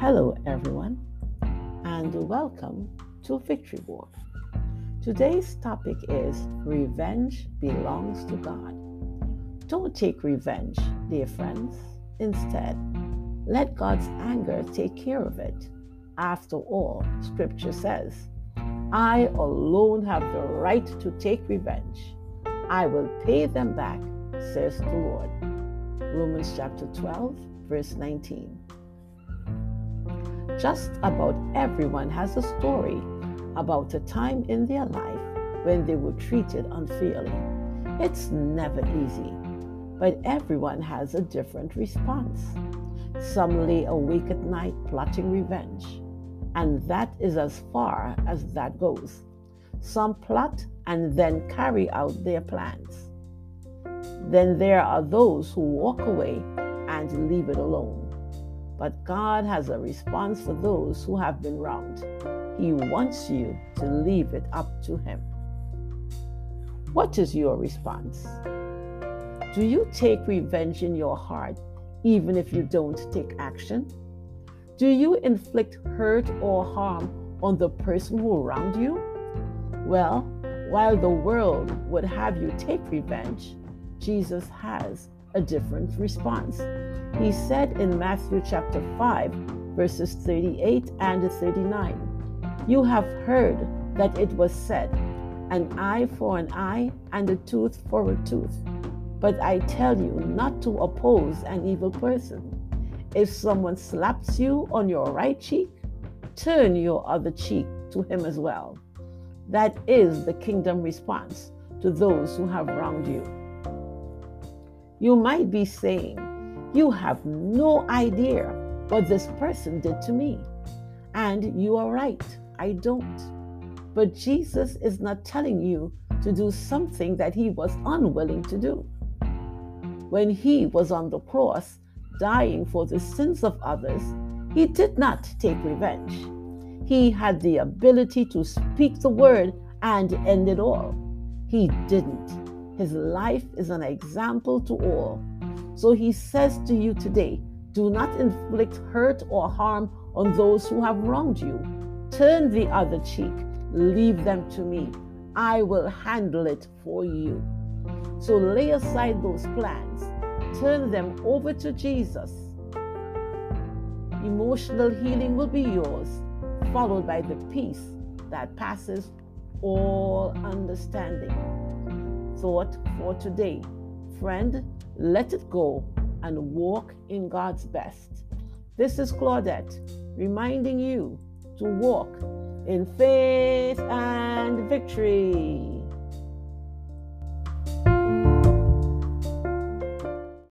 Hello, everyone, and welcome to Victory Walk. Today's topic is Revenge Belongs to God. Don't take revenge, dear friends. Instead, let God's anger take care of it. After all, Scripture says, I alone have the right to take revenge. I will pay them back, says the Lord. Romans chapter 12, verse 19. Just about everyone has a story about a time in their life when they were treated unfairly. It's never easy, but everyone has a different response. Some lay awake at night plotting revenge, and that is as far as that goes. Some plot and then carry out their plans. Then there are those who walk away and leave it alone. But God has a response for those who have been wronged. He wants you to leave it up to Him. What is your response? Do you take revenge in your heart even if you don't take action? Do you inflict hurt or harm on the person who wronged you? Well, while the world would have you take revenge, Jesus has a different response. He said in Matthew chapter 5, verses 38 and 39, You have heard that it was said, an eye for an eye and a tooth for a tooth. But I tell you not to oppose an evil person. If someone slaps you on your right cheek, turn your other cheek to him as well. That is the kingdom response to those who have wronged you. You might be saying, You have no idea what this person did to me. And you are right, I don't. But Jesus is not telling you to do something that he was unwilling to do. When he was on the cross, dying for the sins of others, he did not take revenge. He had the ability to speak the word and end it all. He didn't. His life is an example to all. So he says to you today do not inflict hurt or harm on those who have wronged you. Turn the other cheek, leave them to me. I will handle it for you. So lay aside those plans, turn them over to Jesus. Emotional healing will be yours, followed by the peace that passes all understanding thought for today. Friend, let it go and walk in God's best. This is Claudette reminding you to walk in faith and victory.